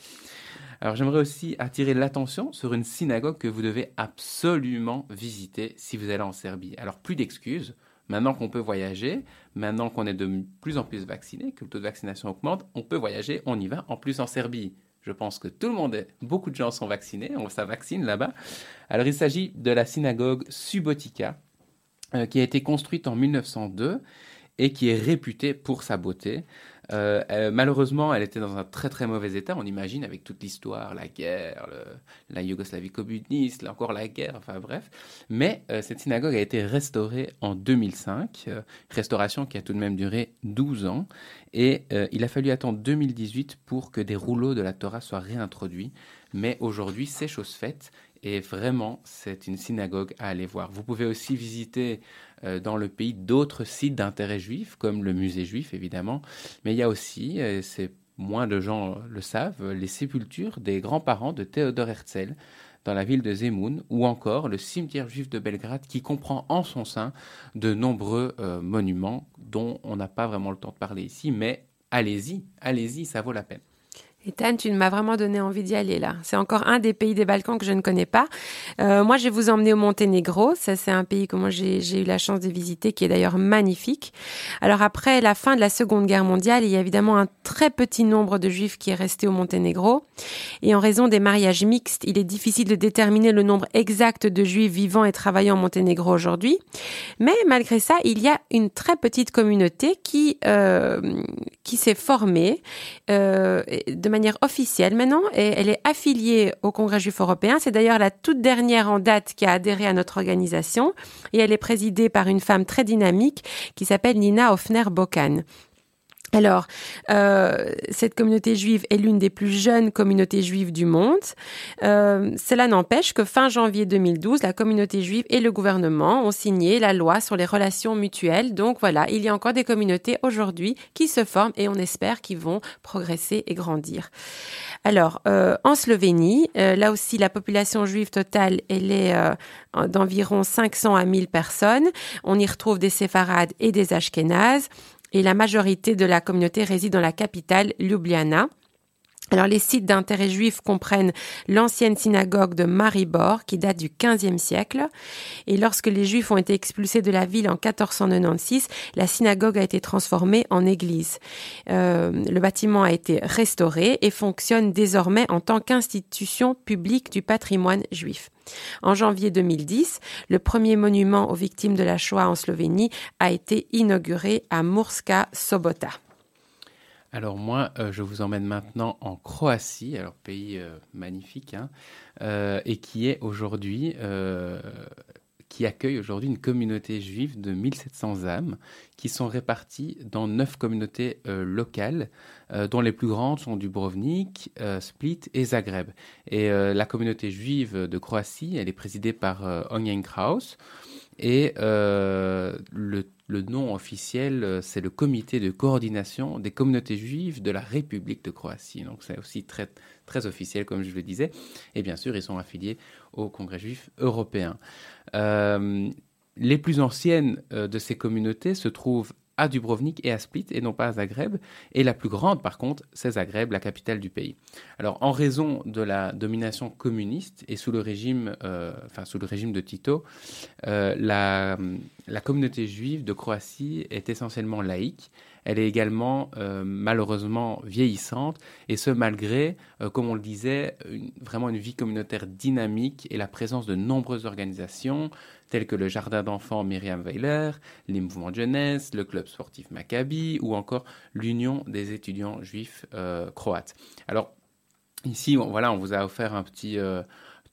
Alors, j'aimerais aussi attirer l'attention sur une synagogue que vous devez absolument visiter si vous allez en Serbie. Alors, plus d'excuses. Maintenant qu'on peut voyager, maintenant qu'on est de plus en plus vacciné, que le taux de vaccination augmente, on peut voyager, on y va, en plus en Serbie. Je pense que tout le monde, est, beaucoup de gens sont vaccinés, on, ça vaccine là-bas. Alors il s'agit de la synagogue Subotica, euh, qui a été construite en 1902 et qui est réputée pour sa beauté. Euh, malheureusement, elle était dans un très très mauvais état, on imagine, avec toute l'histoire, la guerre, la Yougoslavie communiste, là encore la guerre, enfin bref. Mais euh, cette synagogue a été restaurée en 2005, euh, restauration qui a tout de même duré 12 ans, et il a fallu attendre 2018 pour que des rouleaux de la Torah soient réintroduits. Mais aujourd'hui, c'est chose faite, et vraiment, c'est une synagogue à aller voir. Vous pouvez aussi visiter dans le pays d'autres sites d'intérêt juif, comme le musée juif évidemment, mais il y a aussi, euh, c'est moins de gens le savent, les sépultures des grands-parents de Théodore Herzl dans la ville de Zemun, ou encore le cimetière juif de Belgrade qui comprend en son sein de nombreux euh, monuments dont on n'a pas vraiment le temps de parler ici, mais allez-y, allez-y, ça vaut la peine. Ethan, tu m'as vraiment donné envie d'y aller là. C'est encore un des pays des Balkans que je ne connais pas. Euh, moi, je vais vous emmener au Monténégro. Ça, c'est un pays que moi j'ai eu la chance de visiter, qui est d'ailleurs magnifique. Alors après la fin de la Seconde Guerre mondiale, il y a évidemment un très petit nombre de Juifs qui est resté au Monténégro. Et en raison des mariages mixtes, il est difficile de déterminer le nombre exact de Juifs vivant et travaillant au Monténégro aujourd'hui. Mais malgré ça, il y a une très petite communauté qui euh, qui s'est formée euh, de manière officielle maintenant et elle est affiliée au Congrès juif européen. C'est d'ailleurs la toute dernière en date qui a adhéré à notre organisation et elle est présidée par une femme très dynamique qui s'appelle Nina Hofner-Bokan. Alors, euh, cette communauté juive est l'une des plus jeunes communautés juives du monde. Euh, cela n'empêche que fin janvier 2012, la communauté juive et le gouvernement ont signé la loi sur les relations mutuelles. Donc voilà, il y a encore des communautés aujourd'hui qui se forment et on espère qu'ils vont progresser et grandir. Alors, euh, en Slovénie, là aussi, la population juive totale, elle est d'environ 500 à 1000 personnes. On y retrouve des séfarades et des ashkénazes et la majorité de la communauté réside dans la capitale, Ljubljana. Alors les sites d'intérêt juif comprennent l'ancienne synagogue de Maribor qui date du XVe siècle et lorsque les juifs ont été expulsés de la ville en 1496, la synagogue a été transformée en église. Euh, le bâtiment a été restauré et fonctionne désormais en tant qu'institution publique du patrimoine juif. En janvier 2010, le premier monument aux victimes de la Shoah en Slovénie a été inauguré à Murska Sobota. Alors moi, euh, je vous emmène maintenant en Croatie, alors pays euh, magnifique, hein, euh, et qui est aujourd'hui, qui accueille aujourd'hui une communauté juive de 1700 âmes, qui sont réparties dans neuf communautés locales, dont les plus grandes sont Dubrovnik, Split et Zagreb. Et la communauté juive de Croatie, elle est présidée par Onjen Kraus, et le le nom officiel, euh, c'est le Comité de coordination des communautés juives de la République de Croatie. Donc c'est aussi très, officiel, comme je le disais. Et bien sûr, ils sont affiliés au Congrès juif européen. Euh, les plus anciennes euh, de ces communautés se trouvent à Dubrovnik et à Split et non pas à Zagreb. Et la plus grande, par contre, c'est Zagreb, la capitale du pays. Alors, en raison de la domination communiste et sous le régime, euh, de Tito, euh, la, la communauté juive de Croatie est essentiellement laïque. Elle est également euh, malheureusement vieillissante, et ce malgré, comme on le disait, vraiment une vie communautaire dynamique et la présence de nombreuses organisations, tels que le Jardin d'enfants Myriam Weiler, les mouvements de jeunesse, le club sportif Maccabi ou encore l'Union des étudiants juifs euh, croates. Alors ici, on, voilà, on vous a offert un petit, euh,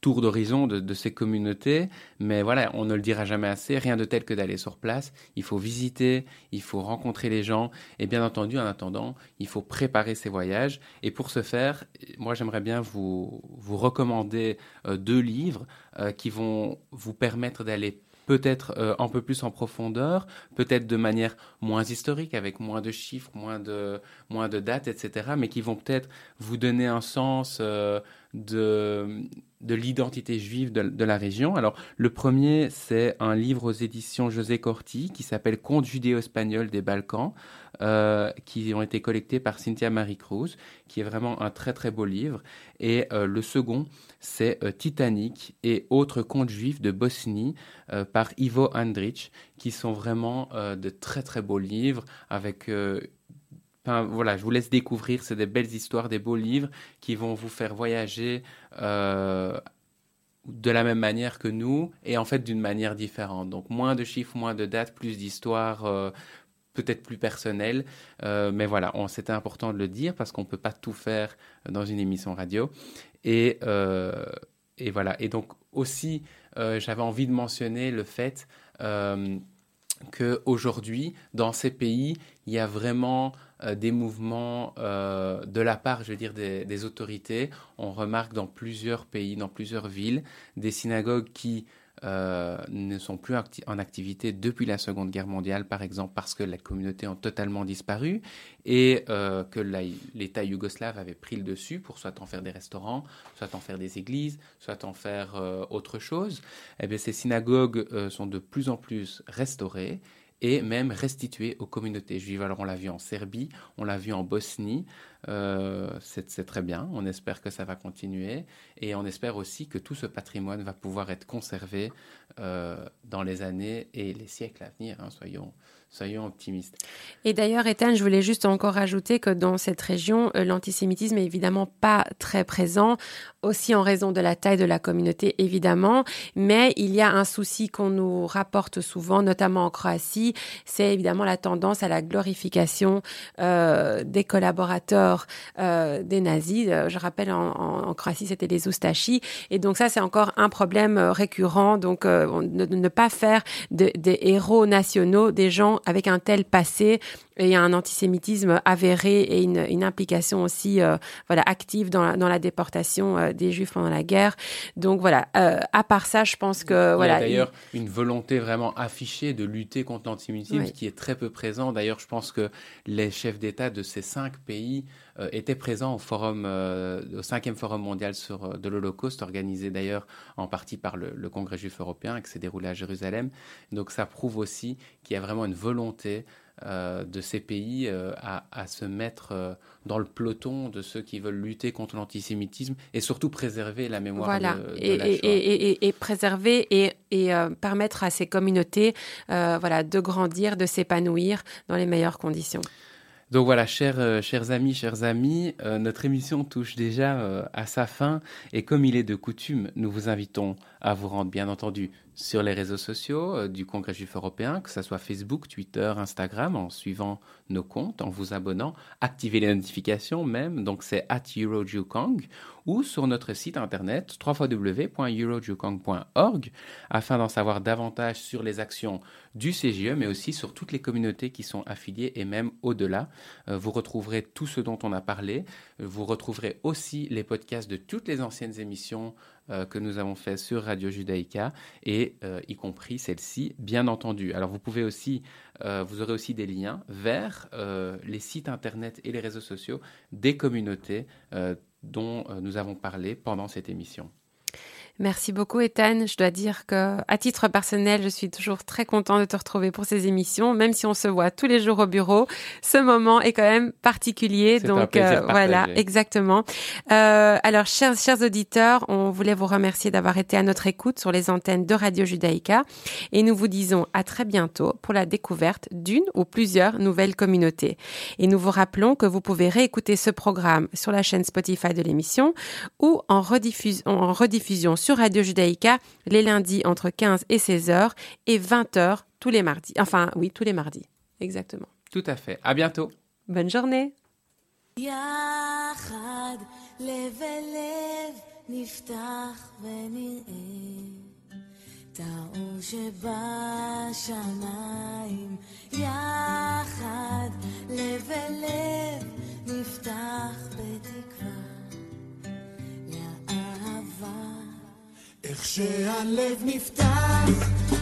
tour d'horizon de, ces communautés. Mais voilà, on ne le dira jamais assez, rien de tel que d'aller sur place. Il faut visiter, il faut rencontrer les gens. Et bien entendu, en attendant, il faut préparer ces voyages. Et pour ce faire, moi, j'aimerais bien vous, vous recommander euh, deux livres euh, qui vont vous permettre d'aller peut-être euh, un peu plus en profondeur, peut-être de manière moins historique, avec moins de chiffres, moins de, moins de dates, etc., mais qui vont peut-être vous donner un sens de de l'identité juive de, la région. Alors, le premier, c'est un livre aux éditions José Corti qui s'appelle Contes judéo-espagnols des Balkans, euh, qui ont été collectés par Cynthia Marie Cruz, qui est vraiment un très très beau livre. Et euh, le second, c'est euh, Titanic et autres contes juifs de Bosnie par Ivo Andrić, qui sont vraiment de très très beaux livres avec voilà, je vous laisse découvrir. C'est des belles histoires, des beaux livres qui vont vous faire voyager euh, de la même manière que nous et en fait d'une manière différente. Donc moins de chiffres, moins de dates, plus d'histoires. Euh, peut-être plus personnelles. Euh, mais voilà, c'était important de le dire parce qu'on ne peut pas tout faire dans une émission radio. Et, et voilà. Et donc aussi, j'avais envie de mentionner le fait qu'aujourd'hui, dans ces pays, il y a vraiment des mouvements euh, de la part, je veux dire, des, autorités. On remarque dans plusieurs pays, dans plusieurs villes, des synagogues qui euh, ne sont plus en activité depuis la Seconde Guerre mondiale, par exemple, parce que la communauté a totalement disparu et que l'État yougoslave avait pris le dessus pour soit en faire des restaurants, soit en faire des églises, soit en faire autre chose. Eh bien, ces synagogues sont de plus en plus restaurées et même restitué aux communautés juives. Alors on l'a vu en Serbie, on l'a vu en Bosnie, euh, c'est très bien, on espère que ça va continuer. Et on espère aussi que tout ce patrimoine va pouvoir être conservé euh, dans les années et les siècles à venir, hein, soyons, soyons optimistes. Et d'ailleurs, Ethan, je voulais juste encore ajouter que dans cette région, euh, l'antisémitisme est évidemment pas très présent, aussi en raison de la taille de la communauté, évidemment, mais il y a un souci qu'on nous rapporte souvent, notamment en Croatie, c'est évidemment la tendance à la glorification euh, des collaborateurs euh, des nazis. Euh, je rappelle, en, Croatie, c'était les Oustachis, et donc ça, c'est encore un problème euh, récurrent, donc ne, ne, pas faire de, des héros nationaux des gens avec un tel passé et un antisémitisme avéré et une, une implication aussi euh, voilà active dans la, dans la déportation euh, des juifs pendant la guerre. Donc voilà euh, à part ça je pense que voilà il y a d'ailleurs une volonté vraiment affichée de lutter contre l'antisémitisme qui est très peu présent. D'ailleurs je pense que les chefs d'État de ces cinq pays étaient présents au forum au cinquième forum mondial sur de l'Holocauste organisé d'ailleurs en partie par le, le Congrès juif européen qui s'est déroulé à Jérusalem. Donc ça prouve aussi qu'il y a vraiment une volonté de ces pays euh, à, se mettre euh, dans le peloton de ceux qui veulent lutter contre l'antisémitisme et surtout préserver la mémoire de, et, la et, et, et, préserver et, permettre à ces communautés voilà, de grandir, de s'épanouir dans les meilleures conditions. Donc voilà, chers, chers amis, chers amis, notre émission touche déjà à sa fin. Et comme il est de coutume, nous vous invitons à vous rendre bien entendu sur les réseaux sociaux euh, du Congrès juif européen, que ce soit Facebook, Twitter, Instagram, en suivant nos comptes, en vous abonnant, activer les notifications même, donc c'est at EuroJukong, ou sur notre site internet www.eurojukong.org afin d'en savoir davantage sur les actions du CGE, mais aussi sur toutes les communautés qui sont affiliées et même au-delà. Euh, vous retrouverez tout ce dont on a parlé. Vous retrouverez aussi les podcasts de toutes les anciennes émissions que nous avons fait sur Radio Judaïka et euh, y compris celle-ci, bien entendu. Alors vous pouvez aussi, euh, vous aurez aussi des liens vers les sites internet et les réseaux sociaux des communautés dont nous avons parlé pendant cette émission. Merci beaucoup, Ethan. Je dois dire que, à titre personnel, je suis toujours très content de te retrouver pour ces émissions, même si on se voit tous les jours au bureau. Ce moment est quand même particulier, donc euh, voilà, exactement. Euh, alors, chers chers auditeurs, on voulait vous remercier d'avoir été à notre écoute sur les antennes de Radio Judaïka, et nous vous disons à très bientôt pour la découverte d'une ou plusieurs nouvelles communautés. Et nous vous rappelons que vous pouvez réécouter ce programme sur la chaîne Spotify de l'émission ou en, rediffusion, en rediffusion sur Radio Judaïka les lundis entre 15 et 16 heures et 20 heures tous les mardis. Enfin, oui, tous les mardis. Exactement. Tout à fait. À bientôt. Bonne journée. איך שהלב נפתח כשהלב נפתח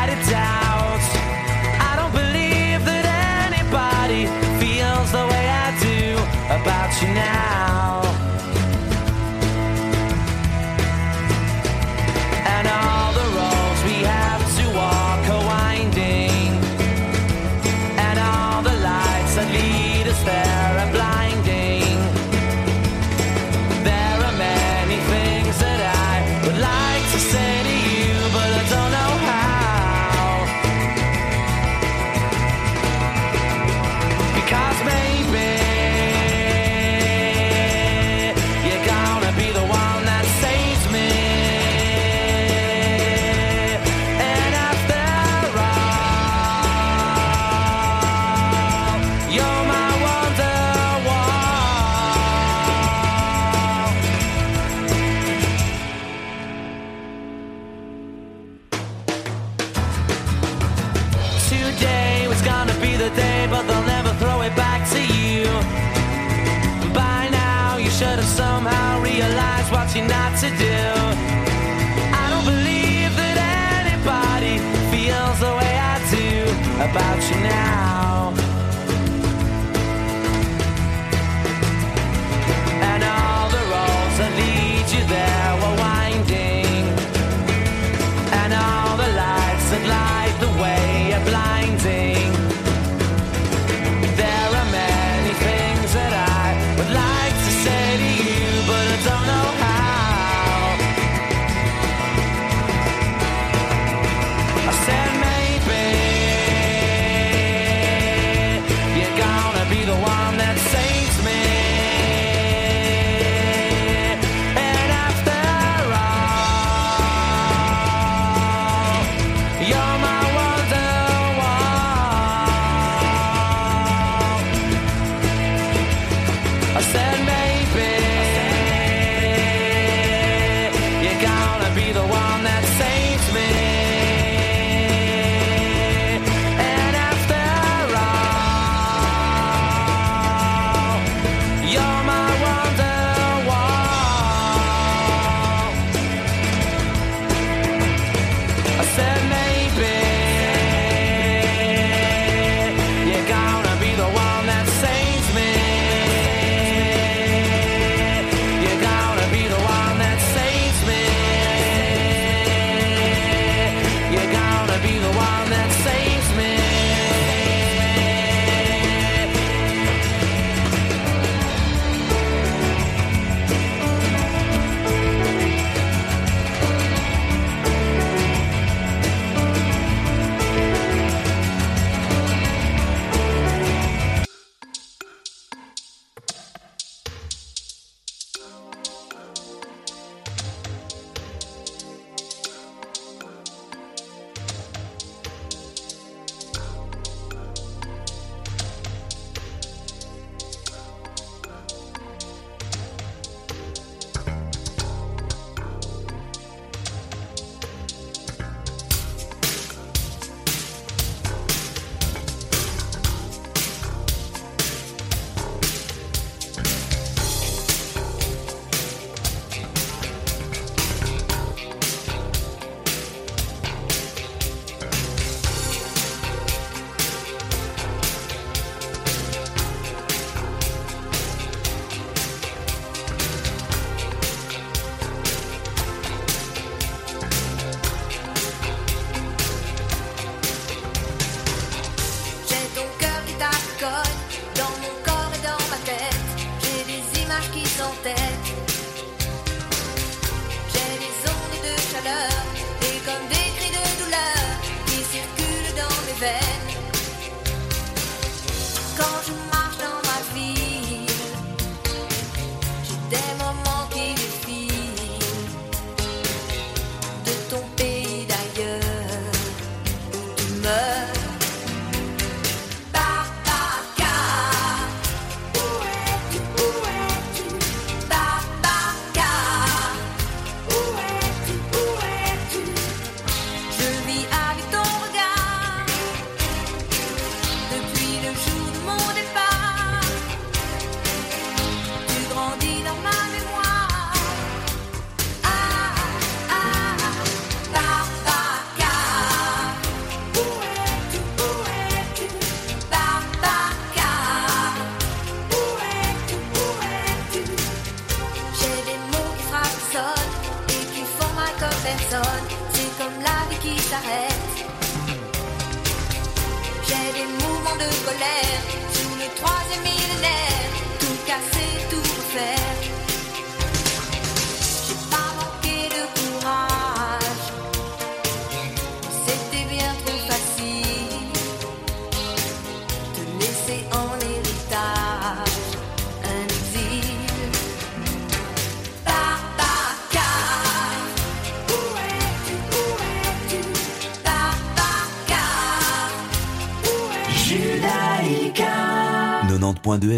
about you now.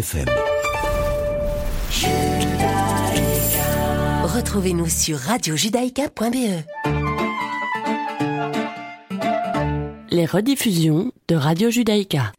FM. Retrouvez-nous sur radiojudaïka.be. Les rediffusions de Radio Judaïka.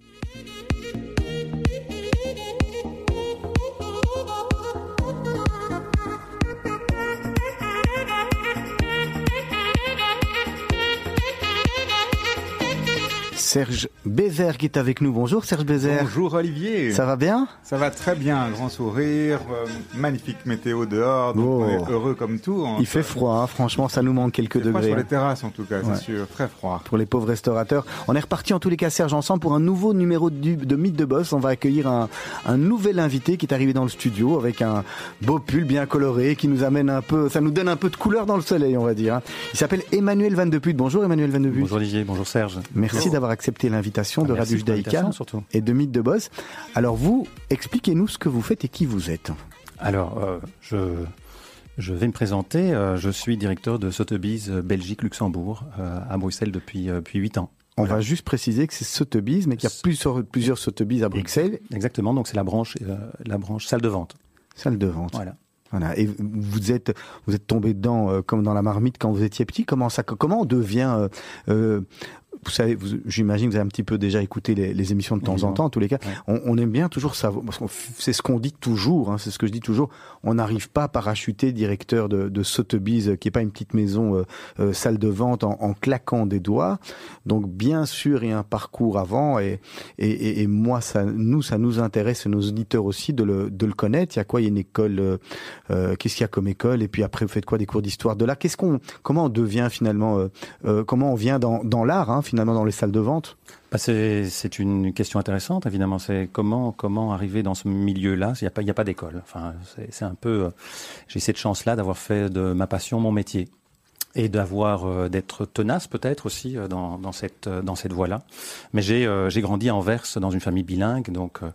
Serge Bézère qui est avec nous. Bonjour Serge Bézère. Bonjour Olivier. Ça va bien? Ça va très bien, un grand sourire, euh, magnifique météo dehors, donc Oh. on est heureux comme tout. hein. Il fait froid, hein. franchement, ça nous manque quelques Il fait froid degrés. sur les terrasses en tout cas, Ouais. c'est sûr, très froid. Pour les pauvres restaurateurs. On est reparti en tous les cas, Serge, ensemble pour un nouveau numéro de, de Mythe de Boss. On va accueillir un, un nouvel invité qui est arrivé dans le studio avec un beau pull bien coloré qui nous amène un peu, ça nous donne un peu de couleur dans le soleil, on va dire. hein. Il s'appelle Emmanuel Van de Put. Bonjour Emmanuel Van de Put. Bonjour Olivier, bonjour Serge. Merci d'avoir accepté l'invitation de Ah, merci Radio Judaïka et de Mythe de Boss. Alors vous, expliquez-nous ce que vous faites et qui vous êtes. Alors, euh, je, je vais me présenter. euh, je suis directeur de Sotheby's euh, Belgique-Luxembourg à Bruxelles depuis, depuis 8 ans. On Voilà. va juste préciser que c'est Sotheby's, mais qu'il y a plusieurs, plusieurs Sotheby's à Bruxelles. Exactement, donc c'est la branche, la branche salle de vente. Salle de vente. Voilà. Voilà. Et vous êtes, vous êtes tombé dedans euh, comme dans la marmite quand vous étiez petit. Comment ça, comment on devient euh, euh, vous savez, vous- j'imagine que vous avez un petit peu déjà écouté les, les émissions de temps en temps. En tous les cas, Ouais. on, on aime bien toujours savoir. Parce f- c'est ce qu'on dit toujours. Hein, c'est ce que je dis toujours. On n'arrive pas à parachuter directeur de, de Sotheby's, euh, qui est pas une petite maison, euh, euh, salle de vente, en, en claquant des doigts. Donc bien sûr, il y a un parcours avant. Et, et, et, et moi, ça, nous, ça nous intéresse, et nos auditeurs aussi, de le, de le connaître. Il y a quoi? Il y a une école. euh, euh, Qu'est-ce qu'il y a comme école? Et puis après, vous faites quoi Des cours d'histoire? De l'art Qu'est-ce qu'on Comment on devient finalement euh, euh, Comment on vient dans, dans l'art, hein, finalement, dans les salles de vente Bah, c'est une question intéressante, évidemment. C'est comment, arriver dans ce milieu-là? Il n'y a pas, pas d'école. Enfin, euh, J'ai cette chance-là d'avoir fait de ma passion mon métier et d'avoir euh, d'être tenace peut-être aussi euh, dans, dans cette euh, dans cette voie-là. Mais j'ai euh, j'ai grandi à Anvers dans une famille bilingue, donc euh,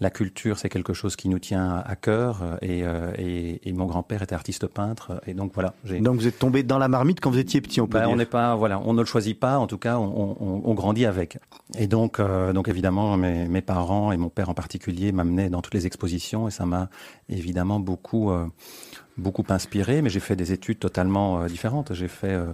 la culture c'est quelque chose qui nous tient à cœur. euh, Et, euh, et, et mon grand-père était artiste peintre, et donc voilà. j'ai- Donc vous êtes tombé dans la marmite quand vous étiez petit, on peut bah, dire. on n'est pas, voilà, on ne le choisit pas. En tout cas, on, on- on grandit avec. Et donc, euh, donc évidemment, mes, mes parents et mon père en particulier m'amenaient dans toutes les expositions, et ça m'a évidemment beaucoup, euh, beaucoup inspiré. Mais j'ai fait des études totalement euh, différentes. J'ai fait euh,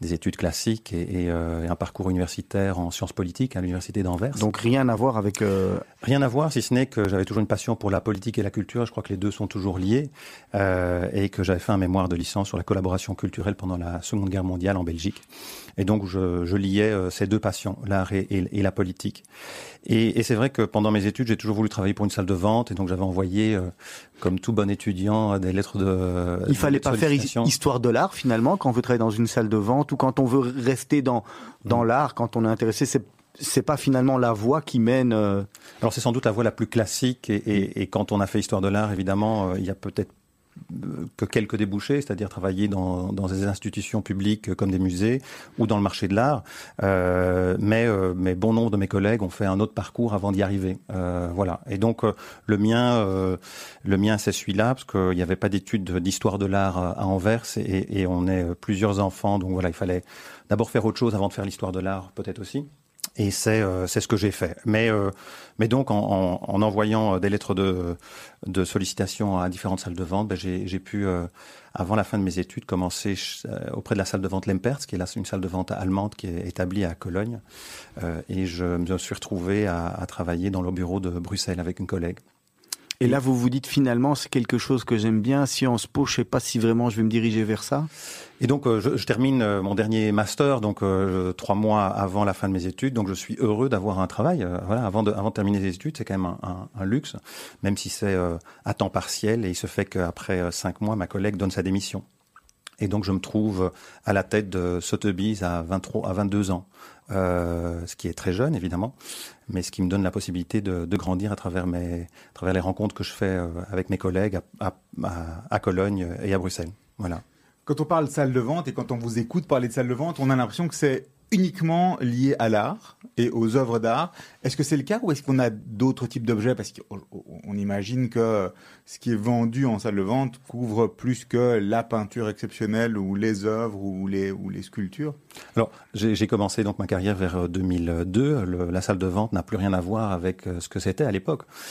des études classiques et, et, euh, et un parcours universitaire en sciences politiques à l'université d'Anvers. Donc rien à voir avec. euh, Rien à voir, si ce n'est que j'avais toujours une passion pour la politique et la culture. Je crois que les deux sont toujours liés. Euh, et que j'avais fait un mémoire de licence sur la collaboration culturelle pendant la Seconde Guerre mondiale en Belgique. Et donc, je, je liais euh, ces deux passions, l'art et, et- et la politique. Et, et c'est vrai que pendant mes études, j'ai toujours voulu travailler pour une salle de vente. Et donc, j'avais envoyé, euh, comme tout bon étudiant, des lettres de. Il fallait de pas faire histoire de l'art finalement quand on veut travailler dans une salle de vente ou quand on veut rester dans dans l'art, quand on est intéressé. C'est c'est pas finalement la voie qui mène. euh, Alors c'est sans doute la voie la plus classique et, et- et quand on a fait histoire de l'art, évidemment, euh, il y a peut-être que quelques débouchés, c'est-à-dire travailler dans, dans des institutions publiques comme des musées ou dans le marché de l'art. Euh, mais, euh, mais bon nombre de mes collègues ont fait un autre parcours avant d'y arriver. Euh, voilà. Et donc euh, le mien, euh, le mien, c'est celui-là parce qu'il n'y avait pas d'études d'histoire de l'art à Anvers et, et on est plusieurs enfants, donc voilà, il fallait d'abord faire autre chose avant de faire l'histoire de l'art, peut-être aussi. Et c'est euh, c'est ce que j'ai fait. Mais euh, mais donc en, en, en envoyant euh, des lettres de de sollicitation à différentes salles de vente, ben, j'ai pu avant la fin de mes études commencer auprès de la salle de vente Lempertz, qui est là une salle de vente allemande qui est établie à Cologne. Et je me suis retrouvé à, à travailler dans le bureau de Bruxelles avec une collègue. Et là, vous vous dites finalement, c'est quelque chose que j'aime bien. Sciences Po, je sais pas si vraiment je vais me diriger vers ça. Et donc, euh, je, je termine euh, mon dernier master, donc euh, trois mois avant la fin de mes études. Donc, je suis heureux d'avoir un travail. voilà, avant de, avant de terminer les études, c'est quand même un, un- un luxe, même si c'est à temps partiel. Et il se fait qu'après cinq mois, ma collègue donne sa démission. Et donc, je me trouve à la tête de Sotheby's à, 23, à 22 ans, ce qui est très jeune, évidemment, mais ce qui me donne la possibilité de, de grandir à travers, mes, à travers les rencontres que je fais euh, avec mes collègues à, Cologne et à Bruxelles. Voilà. Quand on parle salle de vente et quand on vous écoute parler de salle de vente, on a l'impression que c'est uniquement lié à l'art et aux œuvres d'art. Est-ce que c'est le cas ou est-ce qu'on a d'autres types d'objets? Parce qu'on on imagine que ce qui est vendu en salle de vente couvre plus que la peinture exceptionnelle ou les œuvres ou les, sculptures. Alors, j'ai commencé donc ma carrière vers euh, 2002. Le- la salle de vente n'a plus rien à voir avec euh, ce que c'était à l'époque.